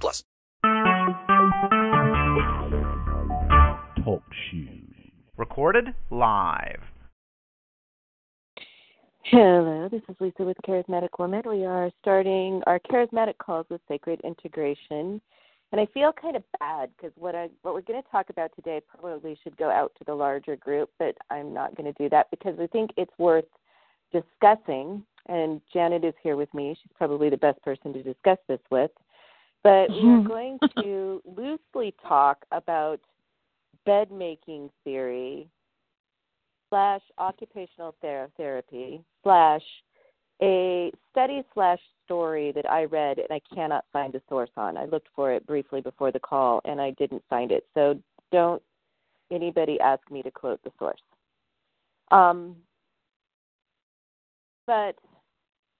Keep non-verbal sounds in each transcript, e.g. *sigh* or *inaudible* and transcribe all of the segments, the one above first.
plus. Talk shoes. Recorded live. Hello, this is Lisa with Charismatic Woman. We are starting our charismatic calls with sacred integration. And I feel kind of bad because what I what we're going to talk about today probably should go out to the larger group, but I'm not going to do that because I think it's worth discussing. And Janet is here with me; she's probably the best person to discuss this with. But we're going to loosely talk about bed making theory slash occupational ther- therapy slash a study slash story that I read and I cannot find the source on. I looked for it briefly before the call and I didn't find it. So don't anybody ask me to quote the source. Um, but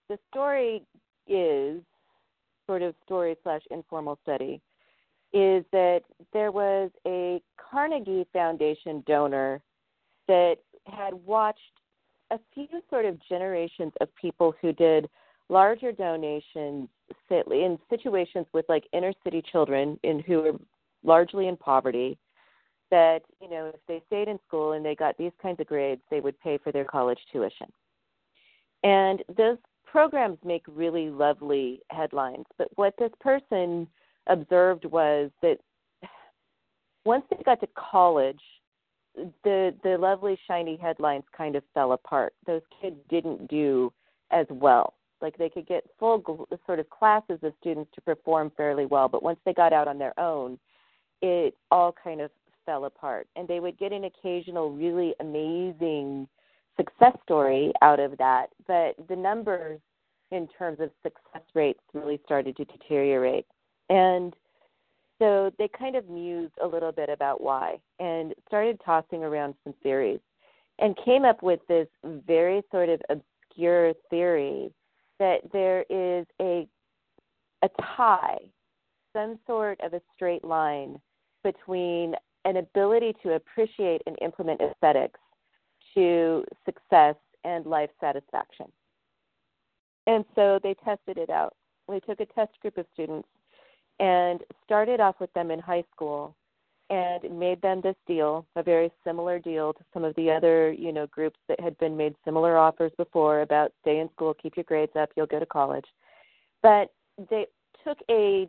the story is sort of story slash informal study is that there was a Carnegie Foundation donor that had watched a few sort of generations of people who did larger donations in situations with like inner city children in who were largely in poverty that you know if they stayed in school and they got these kinds of grades they would pay for their college tuition. And those programs make really lovely headlines but what this person observed was that once they got to college the the lovely shiny headlines kind of fell apart. Those kids didn't do as well. Like they could get full sort of classes of students to perform fairly well, but once they got out on their own, it all kind of fell apart. And they would get an occasional really amazing success story out of that, but the numbers in terms of success rates really started to deteriorate. And so they kind of mused a little bit about why and started tossing around some theories and came up with this very sort of obscure theory that there is a a tie, some sort of a straight line between an ability to appreciate and implement aesthetics to success and life satisfaction. And so they tested it out. They took a test group of students and started off with them in high school and made them this deal, a very similar deal to some of the other, you know, groups that had been made similar offers before about stay in school, keep your grades up, you'll go to college. But they took a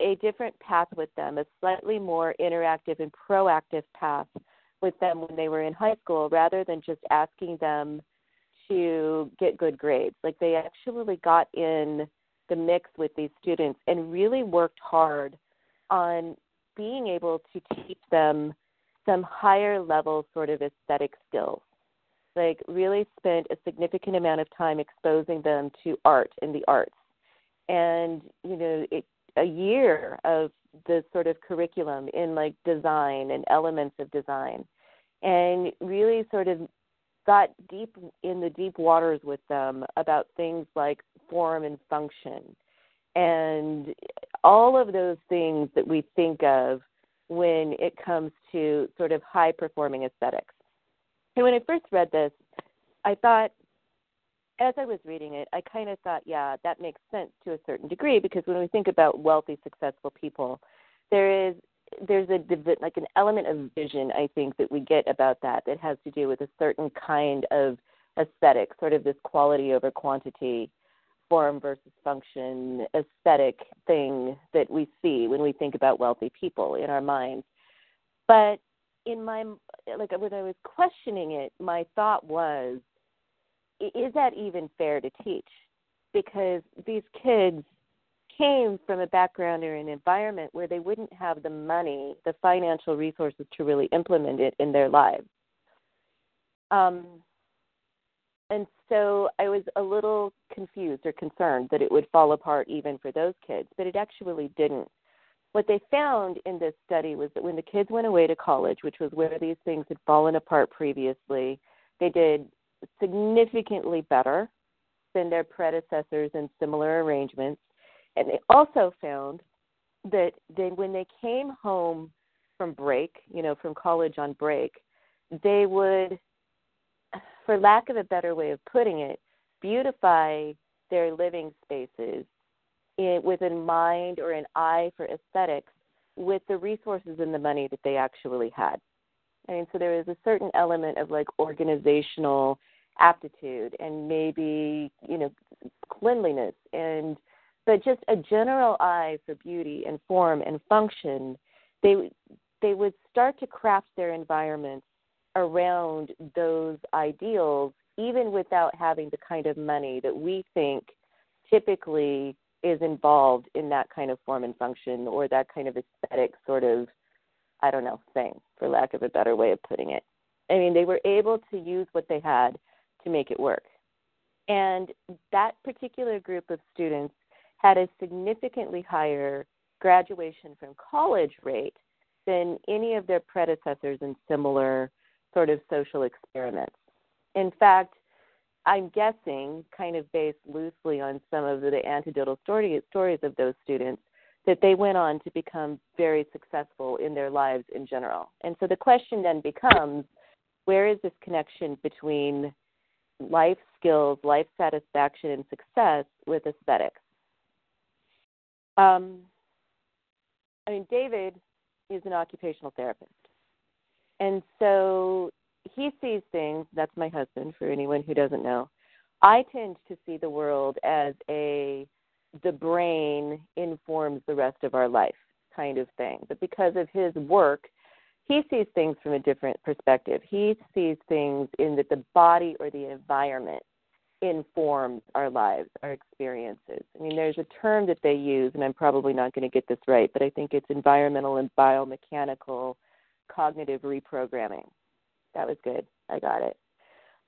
a different path with them, a slightly more interactive and proactive path with them when they were in high school rather than just asking them to get good grades. Like they actually got in the mix with these students and really worked hard on being able to teach them some higher level sort of aesthetic skills. Like, really spent a significant amount of time exposing them to art and the arts. And, you know, it, a year of the sort of curriculum in like design and elements of design. And really sort of got deep in the deep waters with them about things like form and function and all of those things that we think of when it comes to sort of high performing aesthetics. And when I first read this, I thought, as I was reading it, I kind of thought, yeah, that makes sense to a certain degree because when we think about wealthy, successful people, there is there's a like an element of vision I think that we get about that that has to do with a certain kind of aesthetic, sort of this quality over quantity, form versus function, aesthetic thing that we see when we think about wealthy people in our minds. But in my like when I was questioning it, my thought was, is that even fair to teach? Because these kids came from a background or an environment where they wouldn't have the money, the financial resources to really implement it in their lives. Um, and so I was a little confused or concerned that it would fall apart even for those kids, but it actually didn't. what they found in this study was that when the kids went away to college, which was where these things had fallen apart previously, they did significantly better than their predecessors in similar arrangements. And they also found that they, when they came home from break, you know, from college on break, they would, for lack of a better way of putting it, beautify their living spaces in, with a mind or an eye for aesthetics with the resources and the money that they actually had. I mean, so there is a certain element of like organizational aptitude and maybe, you know, cleanliness and but just a general eye for beauty and form and function. They they would start to craft their environments around those ideals even without having the kind of money that we think typically is involved in that kind of form and function or that kind of aesthetic sort of I don't know thing, for lack of a better way of putting it. I mean, they were able to use what they had to make it work. And that particular group of students had a significantly higher graduation from college rate than any of their predecessors in similar sort of social experiments. In fact, I'm guessing, kind of based loosely on some of the anecdotal story, stories of those students, that they went on to become very successful in their lives in general. And so the question then becomes where is this connection between life skills, life satisfaction, and success with aesthetics? Um, I mean, David is an occupational therapist. And so he sees things, that's my husband for anyone who doesn't know. I tend to see the world as a the brain informs the rest of our life kind of thing. But because of his work, he sees things from a different perspective. He sees things in that the body or the environment informs our lives, our experiences. I mean, there's a term that they use, and I'm probably not going to get this right, but I think it's environmental and biomechanical cognitive reprogramming. That was good. I got it.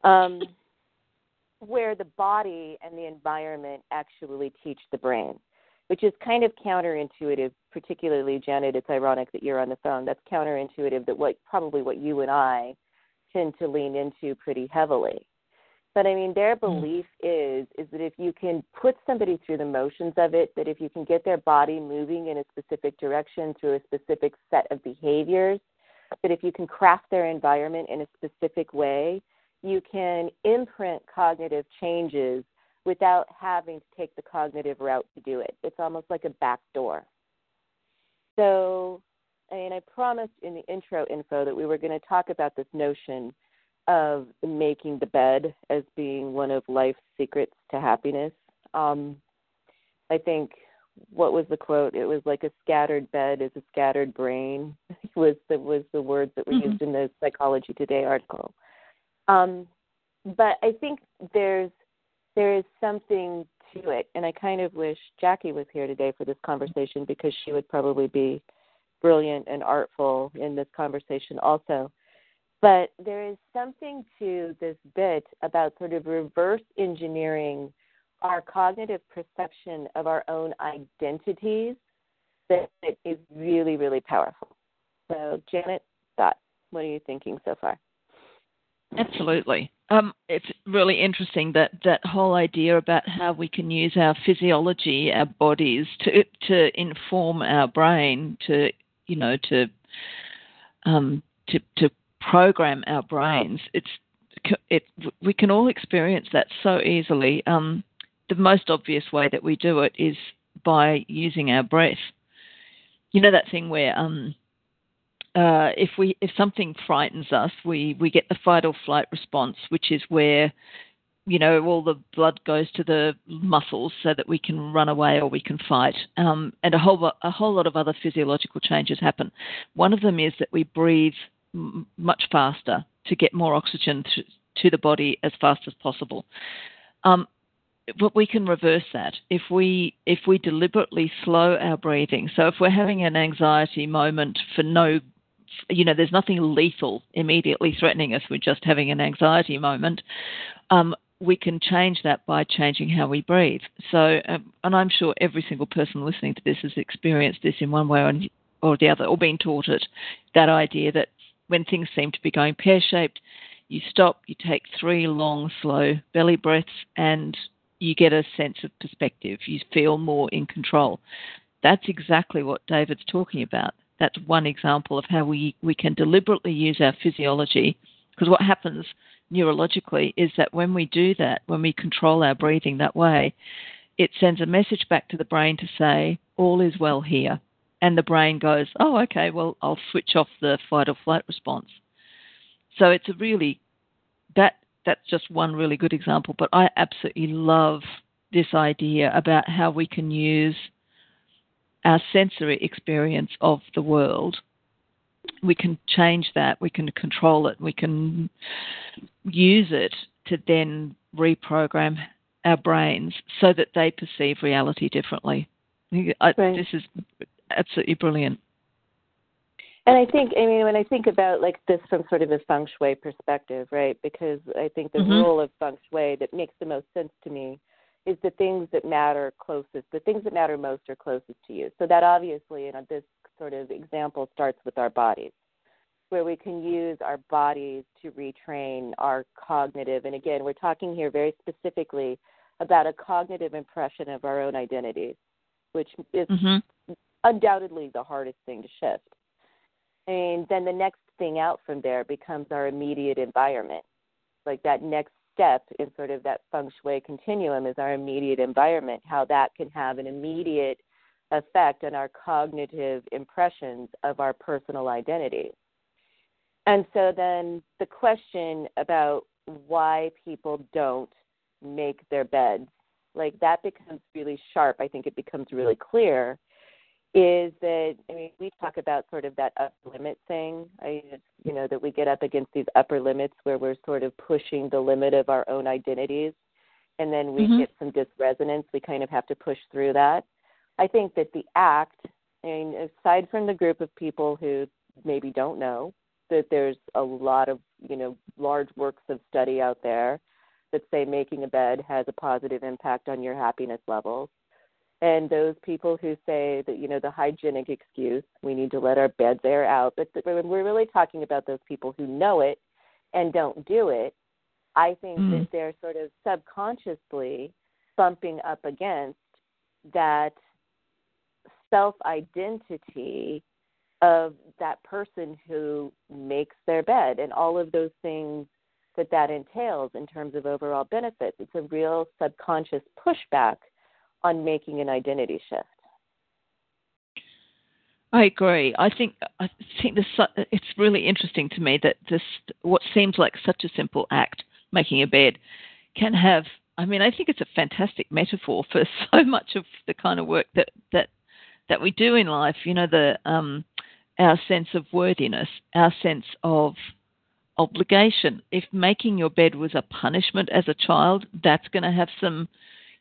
Um, *laughs* where the body and the environment actually teach the brain, which is kind of counterintuitive. Particularly, Janet, it's ironic that you're on the phone. That's counterintuitive. That what probably what you and I tend to lean into pretty heavily. But I mean, their hmm. belief is is that if you can put somebody through the motions of it, that if you can get their body moving in a specific direction through a specific set of behaviors, that if you can craft their environment in a specific way, you can imprint cognitive changes without having to take the cognitive route to do it. It's almost like a back door. So, I mean, I promised in the intro info that we were going to talk about this notion of making the bed as being one of life's secrets to happiness. Um, I think what was the quote? It was like a scattered bed is a scattered brain. *laughs* was the was the words that were mm-hmm. used in the Psychology Today article. Um, but I think there's there is something to it, and I kind of wish Jackie was here today for this conversation because she would probably be brilliant and artful in this conversation also. But there is something to this bit about sort of reverse engineering our cognitive perception of our own identities that is really, really powerful. So, Janet, Scott, what are you thinking so far? Absolutely. Um, it's really interesting that that whole idea about how we can use our physiology, our bodies, to to inform our brain, to you know, to um, to to program our brains. It's it we can all experience that so easily. Um, the most obvious way that we do it is by using our breath. You know that thing where um, uh, if we if something frightens us, we we get the fight or flight response, which is where you know all the blood goes to the muscles so that we can run away or we can fight, um, and a whole a whole lot of other physiological changes happen. One of them is that we breathe m- much faster to get more oxygen to, to the body as fast as possible. Um, but we can reverse that if we if we deliberately slow our breathing. So if we're having an anxiety moment for no you know, there's nothing lethal immediately threatening us. We're just having an anxiety moment. Um, we can change that by changing how we breathe. So, um, and I'm sure every single person listening to this has experienced this in one way or, or the other, or been taught it. That idea that when things seem to be going pear shaped, you stop, you take three long, slow belly breaths, and you get a sense of perspective. You feel more in control. That's exactly what David's talking about. That's one example of how we, we can deliberately use our physiology. Because what happens neurologically is that when we do that, when we control our breathing that way, it sends a message back to the brain to say, all is well here. And the brain goes, oh, okay, well, I'll switch off the fight or flight response. So it's a really, that that's just one really good example. But I absolutely love this idea about how we can use our sensory experience of the world. We can change that, we can control it, we can use it to then reprogram our brains so that they perceive reality differently. I, right. This is absolutely brilliant. And I think, I mean, when I think about like this from sort of a feng shui perspective, right? Because I think the mm-hmm. rule of feng shui that makes the most sense to me is the things that matter closest, the things that matter most are closest to you. So that obviously, in this sort of example, starts with our bodies, where we can use our bodies to retrain our cognitive. And again, we're talking here very specifically about a cognitive impression of our own identity, which is mm-hmm. undoubtedly the hardest thing to shift. And then the next thing out from there becomes our immediate environment. Like that next step in sort of that feng shui continuum is our immediate environment, how that can have an immediate effect on our cognitive impressions of our personal identity. And so then the question about why people don't make their beds, like that becomes really sharp. I think it becomes really clear is that I mean we talk about sort of that upper limit thing. I you know that we get up against these upper limits where we're sort of pushing the limit of our own identities, and then we mm-hmm. get some dissonance. We kind of have to push through that. I think that the act, I mean, aside from the group of people who maybe don't know that there's a lot of you know large works of study out there that say making a bed has a positive impact on your happiness levels and those people who say that you know the hygienic excuse we need to let our beds air out but when we're really talking about those people who know it and don't do it i think mm. that they're sort of subconsciously bumping up against that self identity of that person who makes their bed and all of those things that that entails in terms of overall benefits it's a real subconscious pushback on making an identity shift. I agree. I think I think this, it's really interesting to me that this what seems like such a simple act, making a bed, can have. I mean, I think it's a fantastic metaphor for *laughs* so much of the kind of work that that that we do in life. You know, the um, our sense of worthiness, our sense of obligation. If making your bed was a punishment as a child, that's going to have some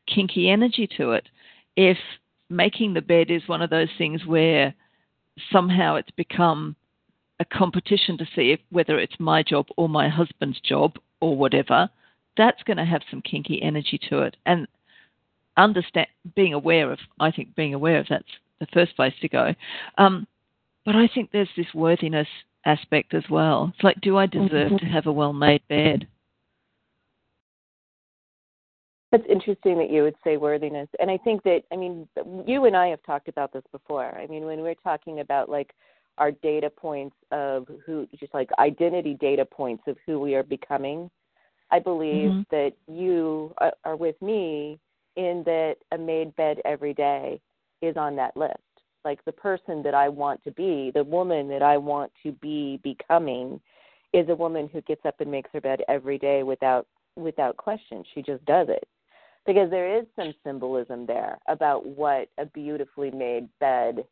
kinky energy to it. If making the bed is one of those things where somehow it's become a competition to see if whether it's my job or my husband's job or whatever, that's going to have some kinky energy to it. And understand being aware of, I think being aware of that's the first place to go. Um, but I think there's this worthiness aspect as well. It's like, do I deserve mm-hmm. to have a well-made bed? That's interesting that you would say worthiness. And I think that, I mean, you and I have talked about this before. I mean, when we're talking about like our data points of who, just like identity data points of who we are becoming, I believe mm-hmm. that you are with me in that a made bed every day is on that list. Like the person that I want to be, the woman that I want to be becoming is a woman who gets up and makes her bed every day without without question. She just does it because there is some symbolism there about what a beautifully made bed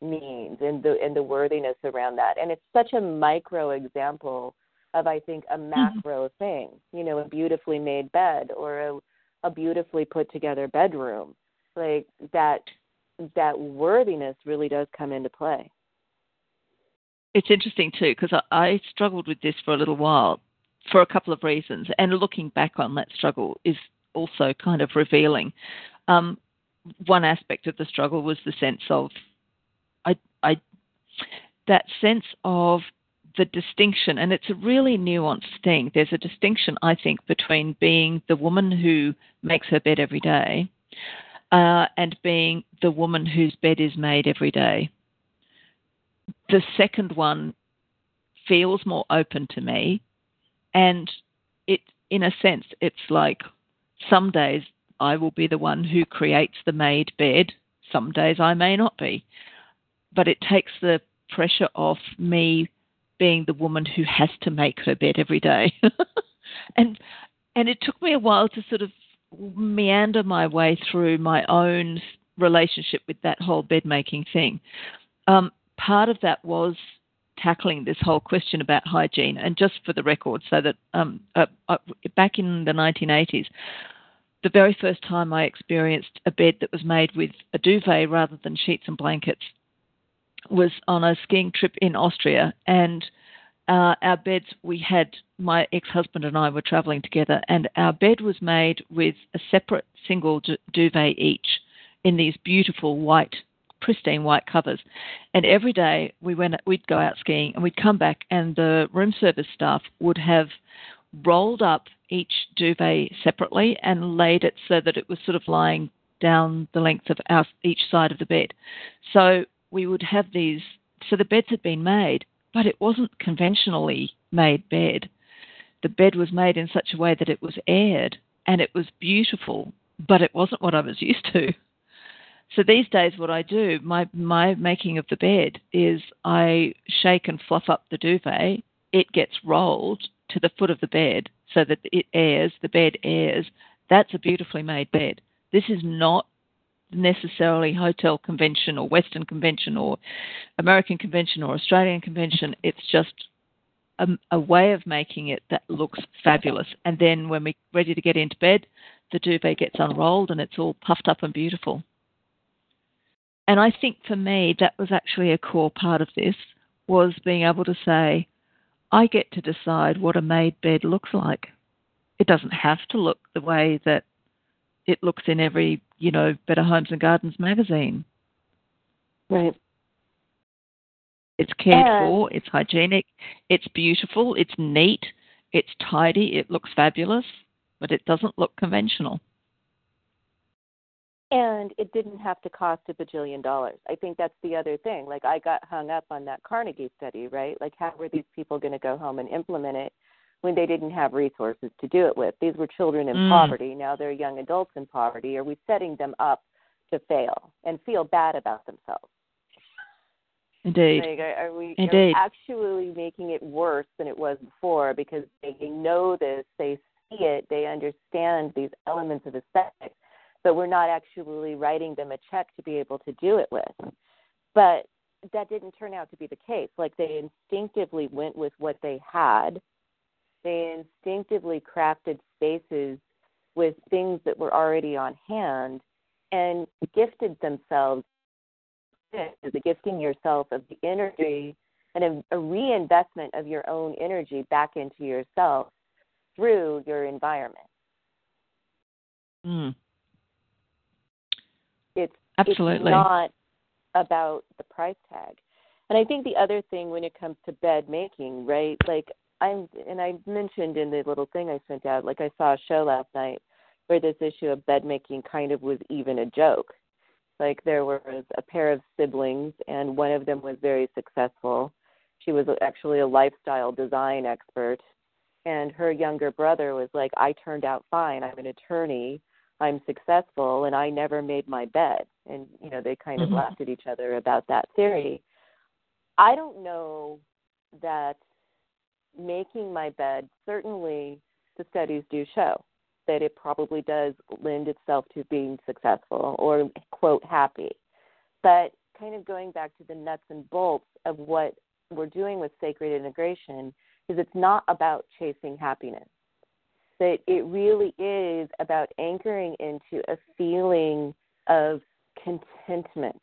means and the and the worthiness around that. And it's such a micro example of I think a mm-hmm. macro mm-hmm. thing. You know, a beautifully made bed or a a beautifully put together bedroom. Like that that worthiness really does come into play. It's interesting too because I, I struggled with this for a little while for a couple of reasons. And looking back on that struggle is also kind of revealing. Um, one aspect of the struggle was the sense of, I, I, that sense of the distinction, and it's a really nuanced thing. There's a distinction, I think, between being the woman who makes her bed every day uh, and being the woman whose bed is made every day. The second one feels more open to me, and it, in a sense, it's like some days I will be the one who creates the made bed. Some days I may not be, but it takes the pressure off me being the woman who has to make her bed every day. *laughs* and and it took me a while to sort of meander my way through my own relationship with that whole bed making thing. Um, part of that was tackling this whole question about hygiene. And just for the record, so that um, uh, uh, back in the 1980s, the very first time I experienced a bed that was made with a duvet rather than sheets and blankets was on a skiing trip in Austria. And uh, our beds, we had, my ex husband and I were traveling together, and our bed was made with a separate single duvet each in these beautiful white, pristine white covers. And every day we went, we'd go out skiing and we'd come back, and the room service staff would have rolled up each duvet separately and laid it so that it was sort of lying down the length of our, each side of the bed. So we would have these. So the beds had been made, but it wasn't conventionally made bed. The bed was made in such a way that it was aired and it was beautiful, but it wasn't what I was *laughs* used to. So these days, what I do, my my making of the bed is I shake and fluff up the duvet. It gets rolled to the foot of the bed so that it airs. The bed airs. That's a beautifully made bed. This is not necessarily hotel convention or Western convention or American convention or Australian convention. It's just a, a, way of making it that looks fabulous. And then when we're ready to get into bed, the duvet gets unrolled and it's all puffed up and beautiful. And I think for me, that was actually a core part of this was being able to say, I get to decide what a made bed looks like. It doesn't have to look the way that it looks in every, you know, Better Homes and Gardens magazine. Right. It's cared for, it's hygienic, it's beautiful, it's neat, it's tidy, it looks fabulous, but it doesn't look conventional. And it didn't have to cost a bajillion dollars. I think that's the other thing. Like I got hung up on that Carnegie study, right? Like how were these people going to go home and implement it? when they didn't have resources to do it with. These were children in mm. poverty. Now they're young adults in poverty. Are we setting them up to fail and feel bad about themselves? Indeed. Like, are, we, Indeed. Are we actually making it worse than it was before because they know this, they see it, they understand these elements of aesthetics, but we're not actually writing them a check to be able to do it with. But that didn't turn out to be the case. Like they instinctively went with what they had they instinctively crafted spaces with things that were already on hand and gifted themselves the gifting yourself of the energy and a, reinvestment of your own energy back into yourself through your environment. Mm. Absolutely it's not about the price tag. And I think the other thing when it comes to bed making, right? Like I'm and I mentioned in the little thing I sent out, like I saw a show last night where this issue of bed making kind of was even a joke. Like there was a pair of siblings and one of them was very successful. She was actually a lifestyle design expert and her younger brother was like, I turned out fine. I'm an attorney. I'm successful and I never made my bed. And, you know, they kind mm-hmm. of laughed at each other about that theory. I don't know that making my bed, certainly the studies do show that it probably does lend itself to being successful or, quote, happy. But kind of going back to the nuts and bolts of what we're doing with sacred integration is it's not about chasing happiness. That it really is about anchoring into a feeling of contentment,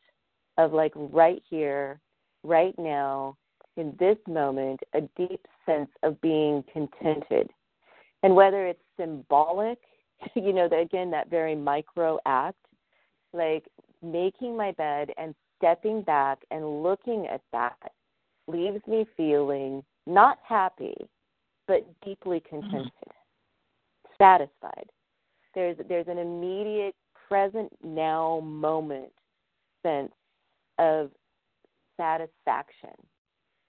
of like right here, right now, in this moment a deep sense of being contented. And whether it's symbolic, *laughs* you know, that again, that very micro act, like making my bed and stepping back and looking at that leaves me feeling not happy, but deeply Mm-hmm. contented, mm-hmm. Satisfied. There's there's an immediate present now moment sense of satisfaction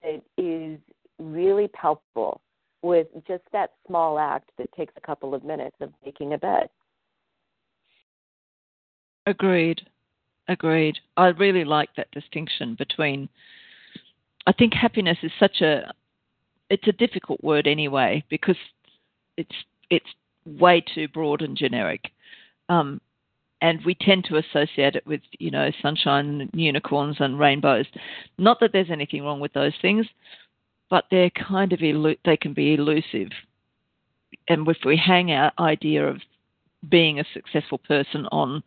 that is really palpable with just that small act that takes a couple of minutes of making a bed. Agreed. Agreed. I really like that distinction between I think happiness is such a it's a difficult word anyway because it's it's way too broad and generic. Um, and we tend to associate it with, you know, sunshine, unicorns, and rainbows. Not that there's anything wrong with those things, but they're kind of elu- they can be elusive. And if we hang our idea of being a successful person on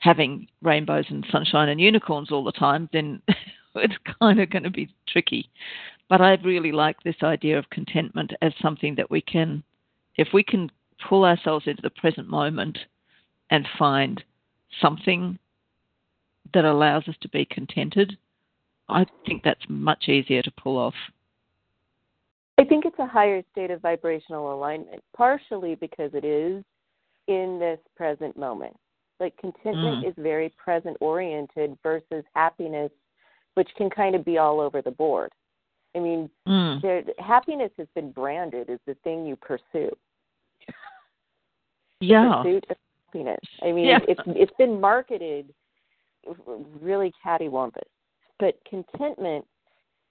having rainbows and sunshine and unicorns all the time, then *laughs* it's kind of going to be tricky. But I really like this idea of contentment as something that we can, if we can pull ourselves into the present moment and find something that allows us to be contented, I think that's much easier to pull off. I think it's a higher state of vibrational alignment, partially because it is in this present moment. Like contentment Mm. is very present oriented versus happiness, which can kind of be all over the board. I mean, Mm. there, happiness has been branded as the thing you pursue. *laughs* Yeah. Pursuit of happiness. I mean, Yeah. it's it's been marketed really cattywampus, but contentment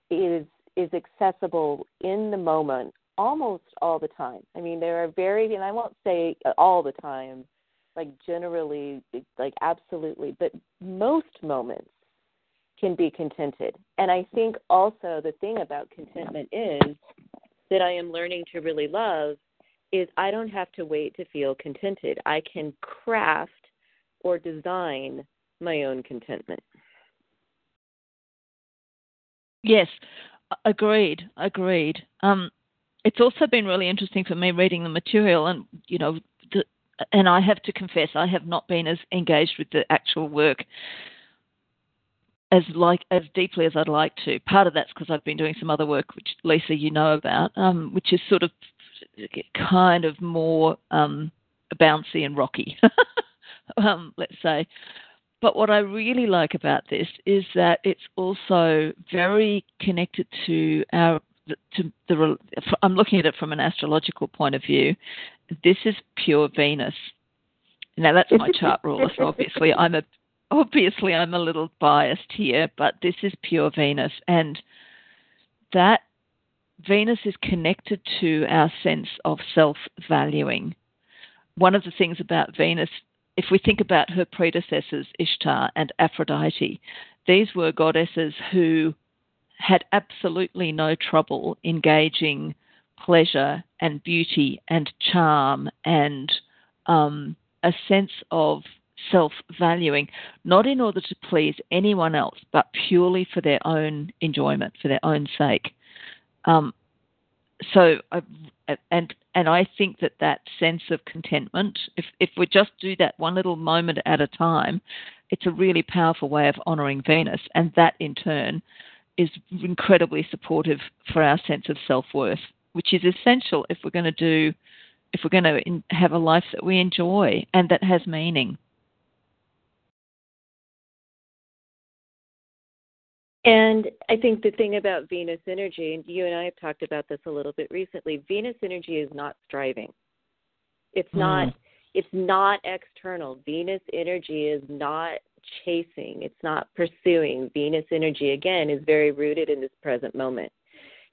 is is accessible in the moment almost all the time. I mean, there are very, and I won't say all the time, like generally, like absolutely, but most moments can be contented. And I think also the thing about contentment is that I am learning to really love is I don't have to wait to feel contented. I can craft or design my own contentment. Yes, agreed, agreed. Um, it's also been really interesting for me reading the material, and you know, the, and I have to confess, I have not been as engaged with the actual work as like as deeply as I'd like to. Part of that's because I've been doing some other work, which Lisa, you know about, um, which is sort of kind of more um, bouncy and rocky, *laughs* um, let's say. But what I really like about this is that it's also very connected to our to the. I'm looking at it from an astrological point of view. This is pure Venus. Now that's my chart ruler, so obviously *laughs* I'm a obviously I'm a little biased here, but this is pure Venus, and that Venus is connected to our sense of self-valuing. One of the things about Venus if we think about her predecessors, Ishtar and Aphrodite, these were goddesses who had absolutely no trouble engaging pleasure and beauty and charm and um, a sense of self valuing, not in order to please anyone else, but purely for their own enjoyment, for their own sake. Um, so, I, and and I think that that sense of contentment, if if we just do that one little moment at a time, it's a really powerful way of honoring Venus, and that in turn is incredibly supportive for our sense of self worth, which is essential if we're going to do, if we're going to have a life that we enjoy and that has meaning. And I think the thing about Venus energy, and you and I have talked about this a little bit recently, Venus energy is not striving. It's not Mm. it's not external. Venus energy is not chasing, it's not pursuing. Venus energy again is very rooted in this present moment.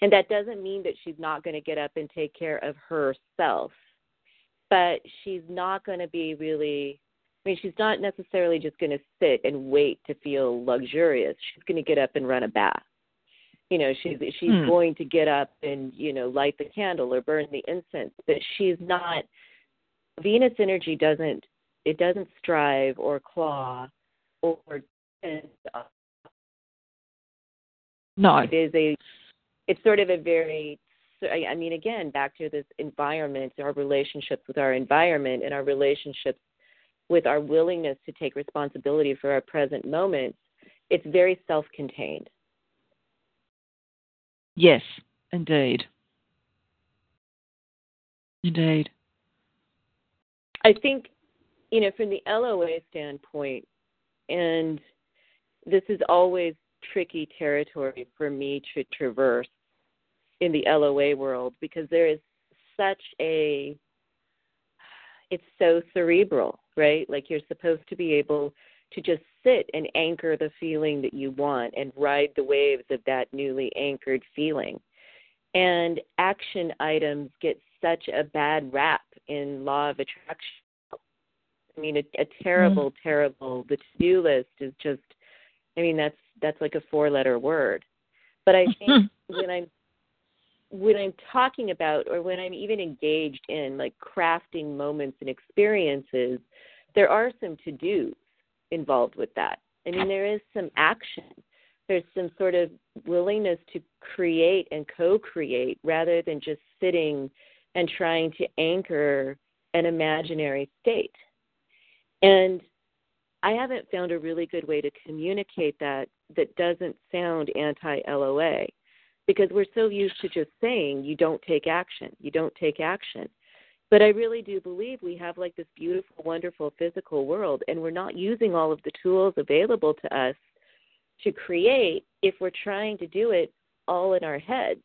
And that doesn't mean that she's not going to get up and take care of herself. But she's not going to be really I mean, she's not necessarily just going to sit and wait to feel luxurious. She's going to get up and run a bath. You know, she's she's Hmm. going to get up and you know light the candle or burn the incense. But she's not. Venus energy doesn't it doesn't strive or claw or No, it is a it's sort of a very I mean, again, back to this environment, our relationships with our environment and our relationships with our willingness to take responsibility for our present moments, it's very self contained. Yes, indeed. Indeed. I think, you know, from the LOA standpoint, and this is always tricky territory for me to traverse in the LOA world because there is such a it's so cerebral, right? Like you're supposed to be able to just sit and anchor the feeling that you want and ride the waves of that newly anchored feeling. And action items get such a bad rap in law of attraction. I mean, a, a terrible, mm. terrible. The to-do list is just. I mean, that's that's like a four-letter word. But I think *laughs* when I'm when I'm talking about or when I'm even engaged in like crafting moments and experiences, there are some to dos involved with that. I mean, there is some action. There's some sort of willingness to create and co create rather than just sitting and trying to anchor an imaginary state. And I haven't found a really good way to communicate that that doesn't sound anti LOA because we're so used to just saying you don't take action, you don't take action. But I really do believe we have like this beautiful, wonderful physical world, and we're not using all of the tools available to us to create if we're trying to do it all in our heads.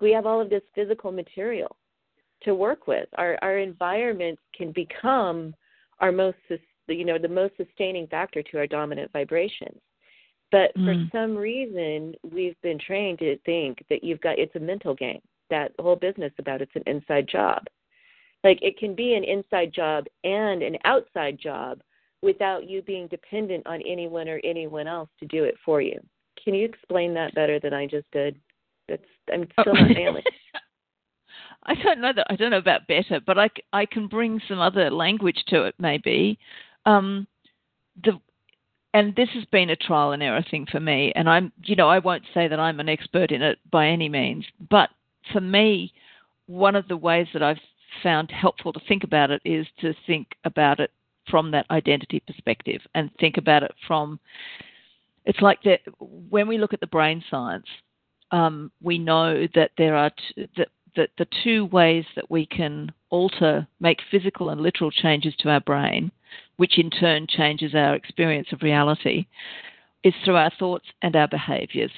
We have all of this physical material to work with. Our our environment can become our most you know the most sustaining factor to our dominant vibrations. But for mm. some reason, we've been trained to think that you've got it's a mental game. That whole business about it's an inside job. Like it can be an inside job and an outside job without you being dependent on anyone or anyone else to do it for you. Can you explain that better than I just did? That's I'm oh. still not nailing. *laughs* I don't know that I don't know about better, but I, I can bring some other language to it. Maybe um, the and this has been a trial and error thing for me. And I'm, you know, I won't say that I'm an expert in it by any means, but for me, one of the ways that I've found helpful to think about it is to think about it from that identity perspective and think about it from it's like that when we look at the brain science um, we know that there are t- that, that the two ways that we can alter make physical and literal changes to our brain which in turn changes our experience of reality, is through our thoughts and our behaviors.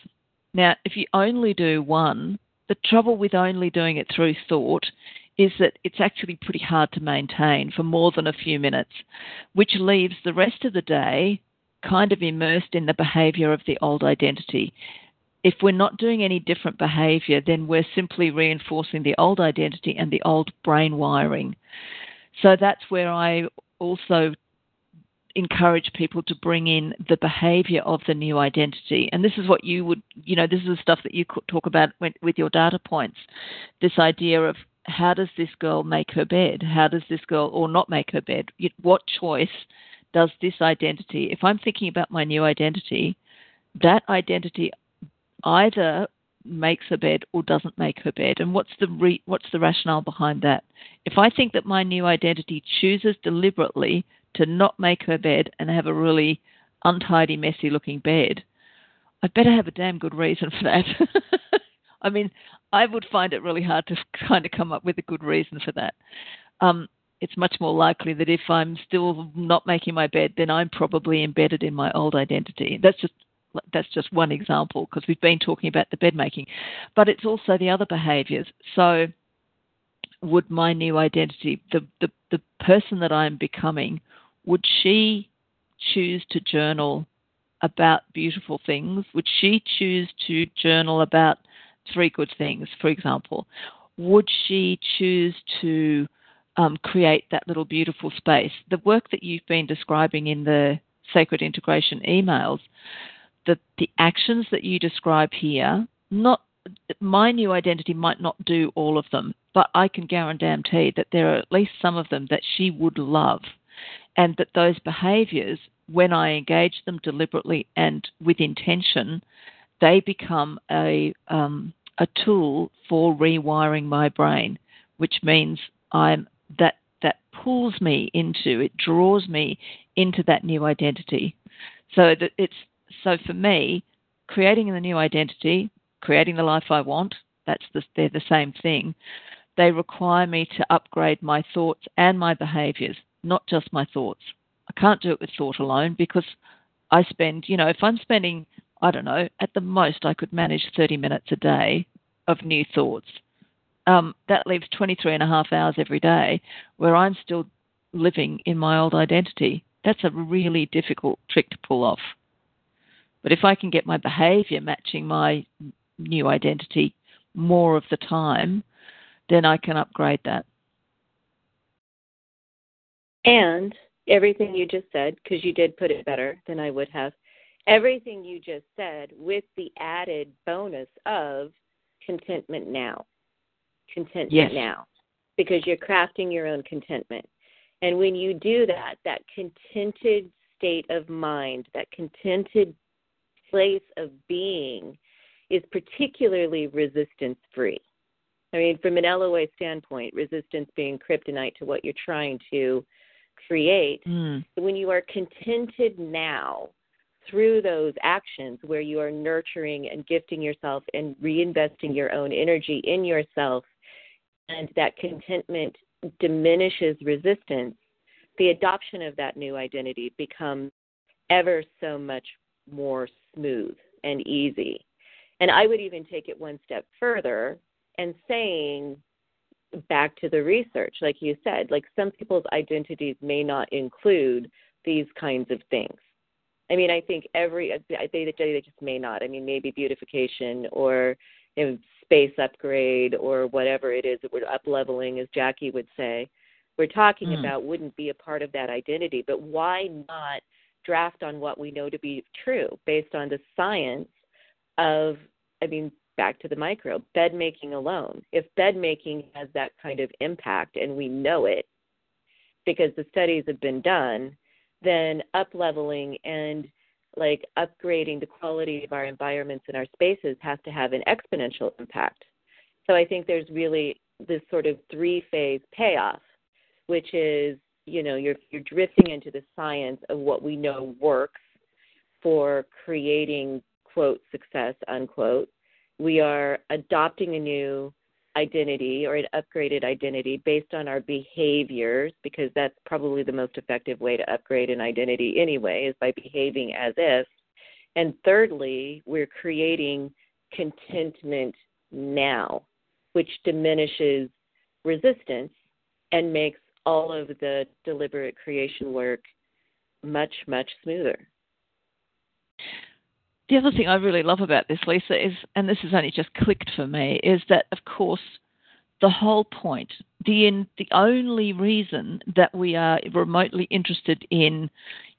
Now, if you only do one, the trouble with only doing it through thought is that it's actually pretty hard to maintain for more than a few minutes, which leaves the rest of the day kind of immersed in the behavior of the old identity. If we're not doing any different behavior, then we're simply reinforcing the old identity and the old brain wiring. So that's where I also encourage people to bring in the behavior of the new identity. And this is what you would, you know, this is the stuff that you could talk about with your data points. This idea of how does this girl make her bed? How does this girl, or not make her bed? What choice does this identity, if I'm thinking about my new identity, that identity either makes her bed or doesn't make her bed and what's the re- what's the rationale behind that if i think that my new identity chooses deliberately to not make her bed and have a really untidy, messy looking bed, I'd better have a damn good reason for that. *laughs* I mean, I would find it really hard to kind of come up with a good reason for that. Um, it's much more likely that if I'm still not making my bed, then I'm probably embedded in my old identity. That's just that's just one example because we've been talking about the bed making, but it's also the other behaviours. So, would my new identity, the the, the person that I'm becoming, would she choose to journal about beautiful things? Would she choose to journal about three good things, for example? Would she choose to um, create that little beautiful space? The work that you've been describing in the Sacred Integration emails, the, the actions that you describe here, not my new identity might not do all of them, but I can guarantee that there are at least some of them that she would love and that those behaviors, when I engage them deliberately and with intention, they become a um, a tool for rewiring my brain, which means I'm that that pulls me into it, draws me into that new identity. So that it's so for me, creating the new identity, creating the life I want, that's the, they're the same thing. They require me to upgrade my thoughts and my behaviors, not just my thoughts. I can't do it with thought alone because I spend, you know, if I'm spending, I don't know, at the most I could manage 30 minutes a day of new thoughts. Um, that leaves 23 and a half hours every day where I'm still living in my old identity. That's a really difficult trick to pull off. But if I can get my behavior matching my new identity more of the time, then I can upgrade that. And everything you just said, because you did put it better than I would have, everything you just said with the added bonus of contentment now. Contentment yes. now. Because you're crafting your own contentment. And when you do that, that contented state of mind, that contented place of being is particularly resistance free. I mean, from an LOA standpoint, resistance being kryptonite to what you're trying to create. Mm. When you are contented now through those actions where you are nurturing and gifting yourself and reinvesting your own energy in yourself, and that contentment diminishes resistance, the adoption of that new identity becomes ever so much more smooth and easy. And I would even take it one step further and saying back to the research, like you said, like some people's identities may not include these kinds of things. I mean, I think every they they just may not. I mean, maybe beautification or you know, space upgrade or whatever it is that we're up leveling, as Jackie would say. We're talking mm. about wouldn't be a part of that identity, but why not draft on what we know to be true based on the science of, I mean, back to the micro, bed making alone. If bed making has that kind of impact and we know it because the studies have been done, then up leveling and like upgrading the quality of our environments and our spaces has to have an exponential impact. So I think there's really this sort of three phase payoff, which is, you know, you're you're drifting into the science of what we know works for creating quote success unquote. We are adopting a new identity or an upgraded identity based on our behaviors because that's probably the most effective way to upgrade an identity anyway is by behaving as if. And thirdly we're creating contentment now which diminishes resistance and makes all of the deliberate creation work much much smoother the other thing I really love about this, Lisa, is, and this has only just clicked for me, is that of course the whole point, the in, the only reason that we are remotely interested in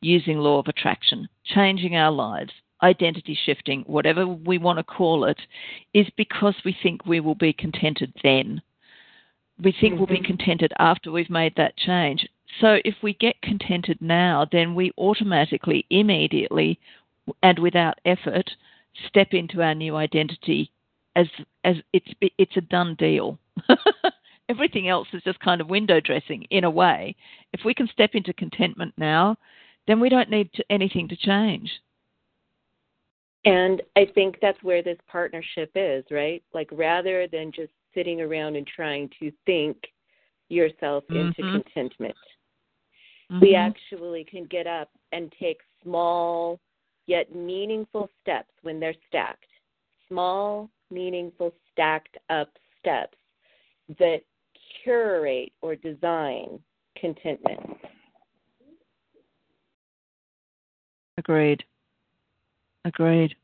using law of attraction, changing our lives, identity shifting, whatever we want to call it, is because we think we will be contented then. We think mm-hmm. we'll be mm-hmm. contented after we've made that change. So if we get contented now, then we automatically, immediately and without effort step into our new identity as as it's it's a done deal. *laughs* Everything else is just kind of window dressing in a way. If we can step into contentment now, then we don't need to, anything to change. And I think that's where this partnership is, right? Like rather than just sitting around and trying to think yourself into mm-hmm. contentment, mm-hmm. we actually can get up and take small yet meaningful steps when they're stacked. Small, meaningful, stacked up steps that curate or design contentment. Agreed. Agreed.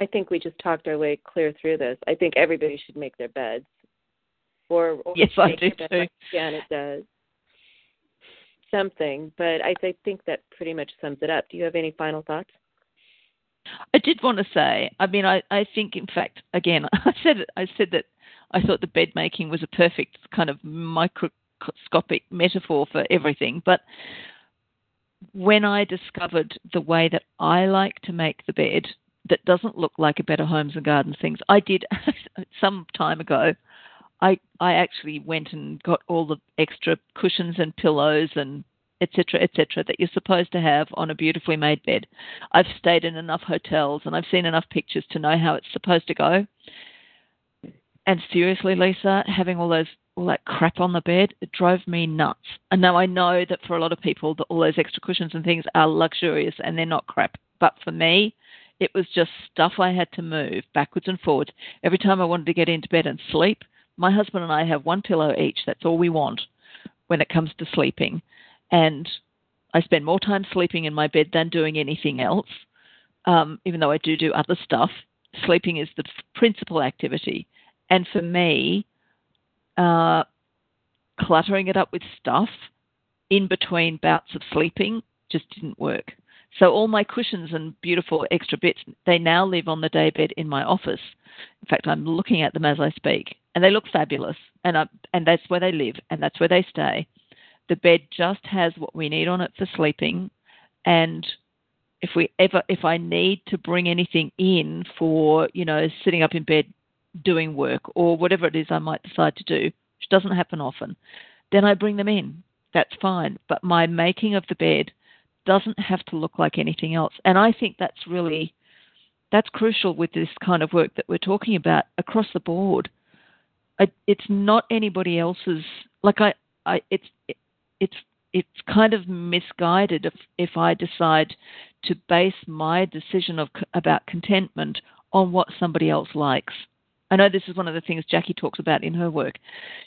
I think we just talked our way clear through this. I think everybody should make their beds. Or, or yes, I do too. Yeah, it does something, but I, I think that pretty much sums it up. Do you have any final thoughts? I did want to say, I mean, I, I think, in fact, again, *laughs* I said I said that I thought the bed making was a perfect kind of microscopic metaphor for everything. But when I discovered the way that I like to make the bed, that doesn't look like a Better Homes and Gardens things. I did *laughs* some time ago. I I actually went and got all the extra cushions and pillows and etc etc that you're supposed to have on a beautifully made bed. I've stayed in enough hotels and I've seen enough pictures to know how it's supposed to go. And seriously, Lisa, having all those all that crap on the bed, it drove me nuts. And now I know that for a lot of people, that all those extra cushions and things are luxurious and they're not crap. But for me, it was just stuff I had to move backwards and forwards every time I wanted to get into bed and sleep. My husband and I have one pillow each. That's all we want when it comes to sleeping. And I spend more time sleeping in my bed than doing anything else, um, even though I do do other stuff. Sleeping is the principal activity. And for me, uh, cluttering it up with stuff in between bouts of sleeping just didn't work. So all my cushions and beautiful extra bits, they now live on the daybed in my office. In fact, I'm looking at them as I speak, and they look fabulous. And I, and that's where they live, and that's where they stay. The bed just has what we need on it for sleeping, and if we ever if I need to bring anything in for you know sitting up in bed doing work or whatever it is I might decide to do, which doesn't happen often, then I bring them in. That's fine. But my making of the bed doesn't have to look like anything else. And I think that's really that's crucial with this kind of work that we're talking about across the board. I, it's not anybody else's. Like I, I it's it, it's it's kind of misguided if if I decide to base my decision of about contentment on what somebody else likes. I know this is one of the things Jackie talks about in her work.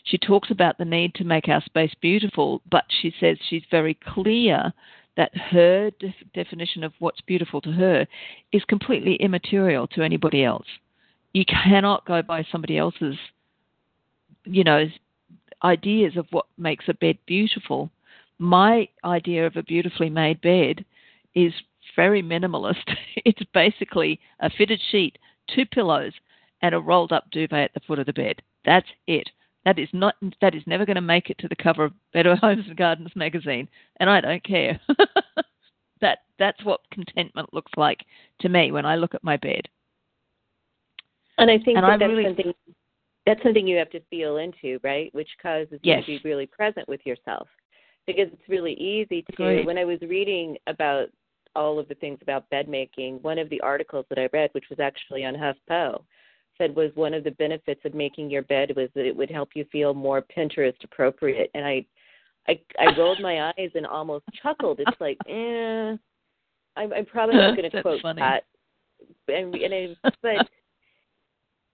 She talks about the need to make our space beautiful, but she says she's very clear that her def- definition of what's beautiful to her is completely immaterial to anybody else. You cannot go by somebody else's, you know, ideas of what makes a bed beautiful. My idea of a beautifully made bed is very minimalist. *laughs* it's basically a fitted sheet, two pillows, and a rolled up duvet at the foot of the bed. That's it. That is not that is never going to make it to the cover of Better *laughs* Homes and Gardens magazine, and I don't care. *laughs* that that's what contentment looks like to me when I look at my bed. And I think And that I that's really- something that's something you have to feel into, right? Which causes Yes. you to be really present with yourself. Because it's really easy to Agreed. when I was reading about all of the things about bed making, one of the articles that I read, which was actually on HuffPo, said was one of the benefits of making your bed was that it would help you feel more Pinterest appropriate. And I I I rolled my *laughs* eyes and almost chuckled. It's like, *laughs* eh, I'm, I'm probably not going to quote funny. that. And, and I, but *laughs*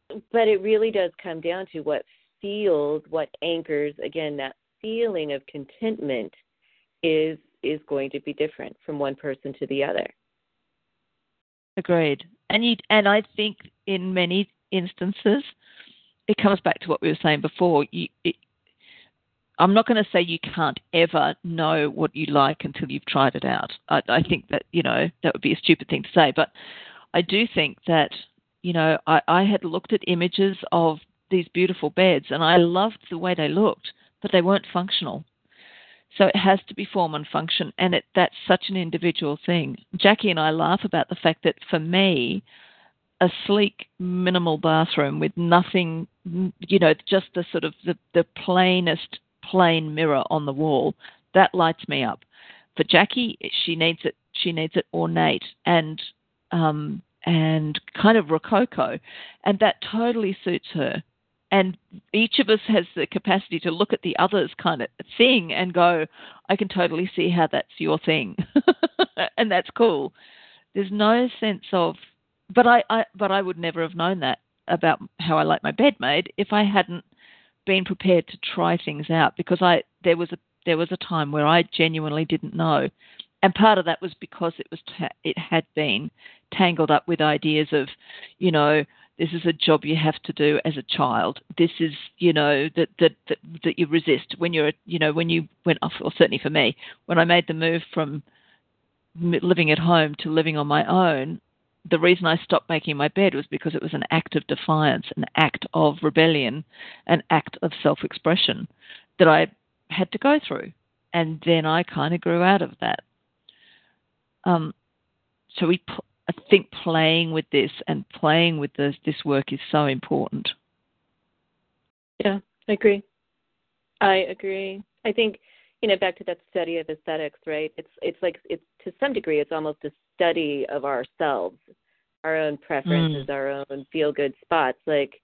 but it really does come down to what feels, what anchors again that feeling of contentment is is going to be different from one person to the other. Agreed. And you and I think in many instances, it comes back to what we were saying before. You, it, I'm not going to say you can't ever know what you like until you've tried it out. I, I think that you know that would be a stupid thing to say, but I do think that you know I, I had looked at images of these beautiful beds and I loved the way they looked, but they weren't functional. So it has to be form and function, and it, that's such an individual thing. Jackie and I laugh about the fact that for me, a sleek, minimal bathroom with nothing, you know, just the sort of the, the plainest plain mirror on the wall, that lights me up. For Jackie, she needs it. She needs it ornate and um, and kind of rococo, and that totally suits her and each of us has the capacity to look at the other's kind of thing and go, I can totally see how that's your thing, *laughs* and that's cool. There's no sense of, but I, I, but I would never have known that about how I like my bed made if I hadn't been prepared to try things out because I there was a there was a time where I genuinely didn't know, and part of that was because it was ta- it had been tangled up with ideas of, you know, this is a job you have to do as a child. This is, you know, that that that, that you resist when you're, you know, when you went off, or certainly for me, when I made the move from living at home to living on my own. The reason I stopped making my bed was because it was an act of defiance, an act of rebellion, an act of self expression that I had to go through. And then I kind of grew out of that. Um, so we, pu- I think playing with this and playing with this this work is so important. Yeah, I agree. I agree. I think you know back to that study of aesthetics, right? It's it's like it's to some degree it's almost a study of ourselves, our own preferences, mm. our own feel good spots. Like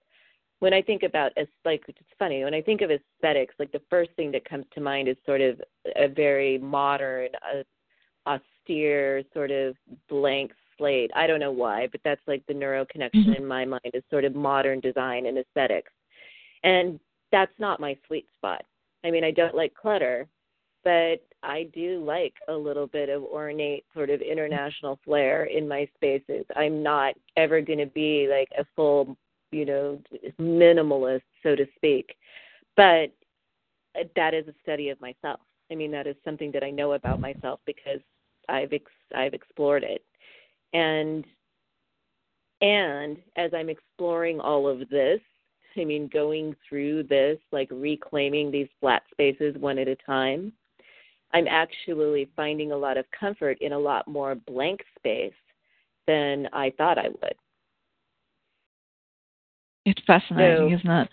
when I think about as like it's funny when I think of aesthetics, like the first thing that comes to mind is sort of a very modern, uh, austere, sort of blank slate. I don't know why, but that's like the neuro connection mm-hmm. in my mind is sort of modern design and aesthetics, and that's not my sweet spot. I mean, I don't like clutter, but I do like a little bit of ornate sort of international flair in my spaces. I'm not ever going to be like a full you know, minimalist, so to speak. But that is a study of myself. I mean, that is something that I know about myself because I've ex- I've explored it, and and as I'm exploring all of this, I mean, going through this, like reclaiming these flat spaces one at a time, I'm actually finding a lot of comfort in a lot more blank space than I thought I would. It's fascinating, so, isn't it?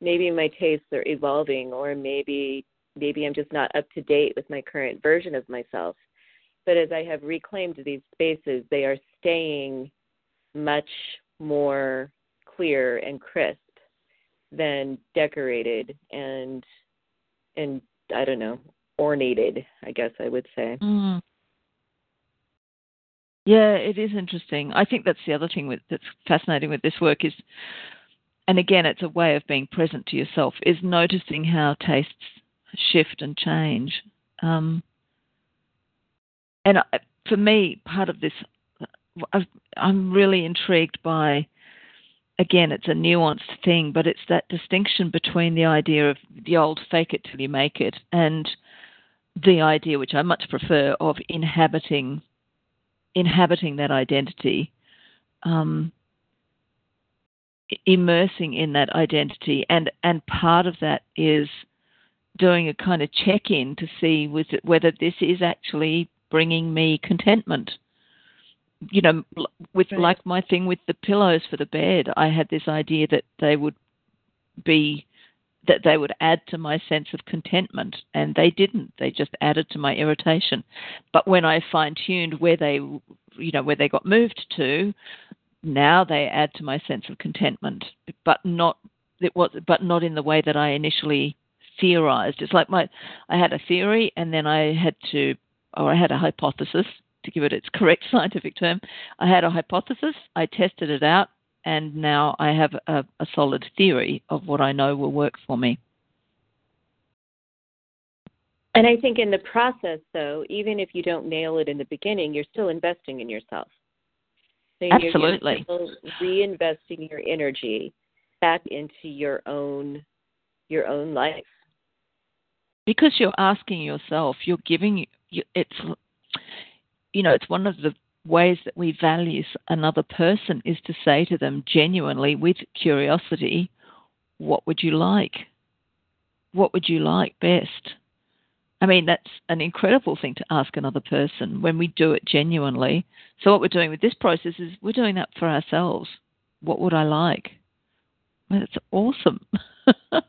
Maybe my tastes are evolving, or maybe maybe I'm just not up to date with my current version of myself. But as I have reclaimed these spaces, they are staying much more clear and crisp than decorated and and I don't know ornated. I guess I would say. Mm. Yeah, it is interesting. I think that's the other thing with, that's fascinating with this work is, and again, it's a way of being present to yourself, is noticing how tastes shift and change. Um, and for me, part of this, I'm really intrigued by, again, it's a nuanced thing, but it's that distinction between the idea of the old fake it till you make it and the idea, which I much prefer, of inhabiting inhabiting that identity, um, immersing in that identity, and and part of that is doing a kind of check in to see whether this is actually bringing me contentment. You know, with right. like my thing with the pillows for the bed, I had this idea that they would be that they would add to my sense of contentment, and they didn't. They just added to my irritation. But when I fine tuned where they, you know, where they got moved to, now they add to my sense of contentment, but not it was, but not in the way that I initially theorized. It's like my, I had a theory, and then I had to, or I had a hypothesis to give it its correct *laughs* scientific term. I had a hypothesis. I tested it out and now I have a, a solid theory of what I know will work for me. And I think in the process, though, even if you don't nail it in the beginning, you're still investing in yourself. So Absolutely. Reinvesting your energy back into your own your own life. Because you're asking yourself, you're giving it's you know, it's one of the ways that we value another person is to say to them genuinely with curiosity, What would you like? What would you like best? I mean, that's an incredible thing to ask another person when we do it genuinely. So, what we're doing with this process is we're doing that for ourselves. What would I like? Well, that's awesome. *laughs* it's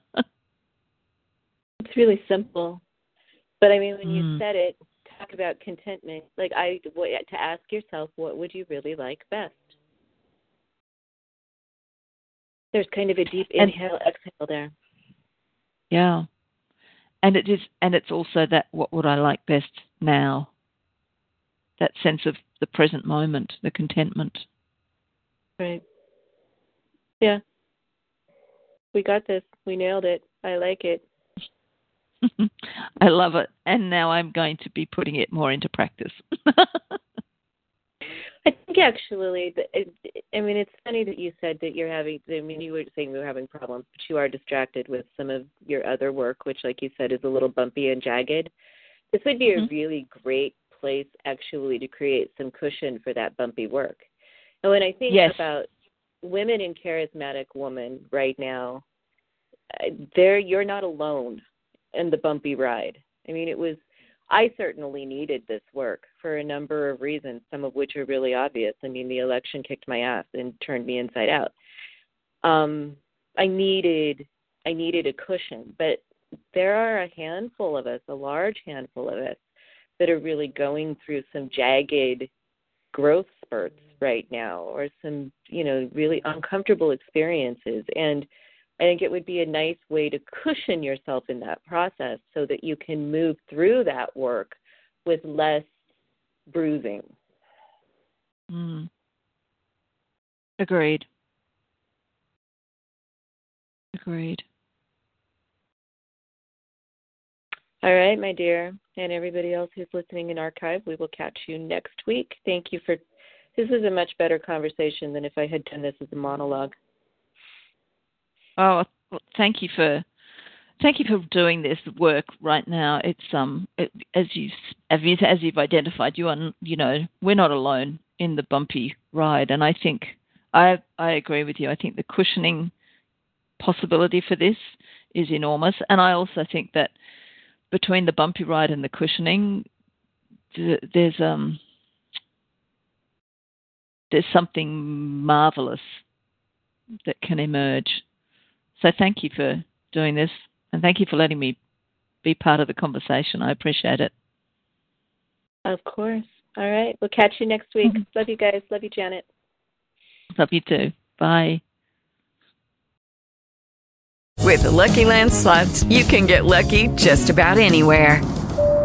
really simple. But I mean, when mm. you said it, talk about contentment, like I to ask yourself, what would you really like best? There's kind of a deep inhale, and, exhale there. Yeah, and it is, and it's also that what would I like best now? That sense of the present moment, the contentment. Right. Yeah. We got this. We nailed it. I like it. *laughs* I love it. And now I'm going to be putting it more into practice. *laughs* I think actually, I mean, it's funny that you said that you're having. I mean, you were saying you were having problems, but you are distracted with some of your other work, which, like you said, is a little bumpy and jagged. This would be mm-hmm. a really great place, actually, to create some cushion for that bumpy work. And when I think yes. about women in charismatic woman right now, there you're not alone and the bumpy ride. I mean, it was I certainly needed this work for a number of reasons, some of which are really obvious. I mean, the election kicked my ass and turned me inside out. Um, I needed I needed a cushion, but there are a handful of us, a large handful of us, that are really going through some jagged growth spurts right now, or some you know really uncomfortable experiences, and I think it would be a nice way to cushion yourself in that process so that you can move through that work with less bruising. Mm. Agreed. Agreed. All right, my dear, and everybody else who's listening in archive, we will catch you next week. Thank you for this is a much better conversation than if I had done this as a monologue. Oh, well, thank you for thank you for doing this work right now. It's um it, as you as you as you've identified, you are you know we're not alone in the bumpy ride, and I think I I agree with you. I think the cushioning possibility for this is enormous, and I also think that between the bumpy ride and the cushioning, there's um there's something marvelous that can emerge. So thank you for doing this, and thank you for letting me be part of the conversation. I appreciate it. Of course. All right. We'll catch you next week. Mm-hmm. Love you guys. Love you, Janet. Love you too. Bye. With the Lucky Land slots, you can get lucky just about anywhere.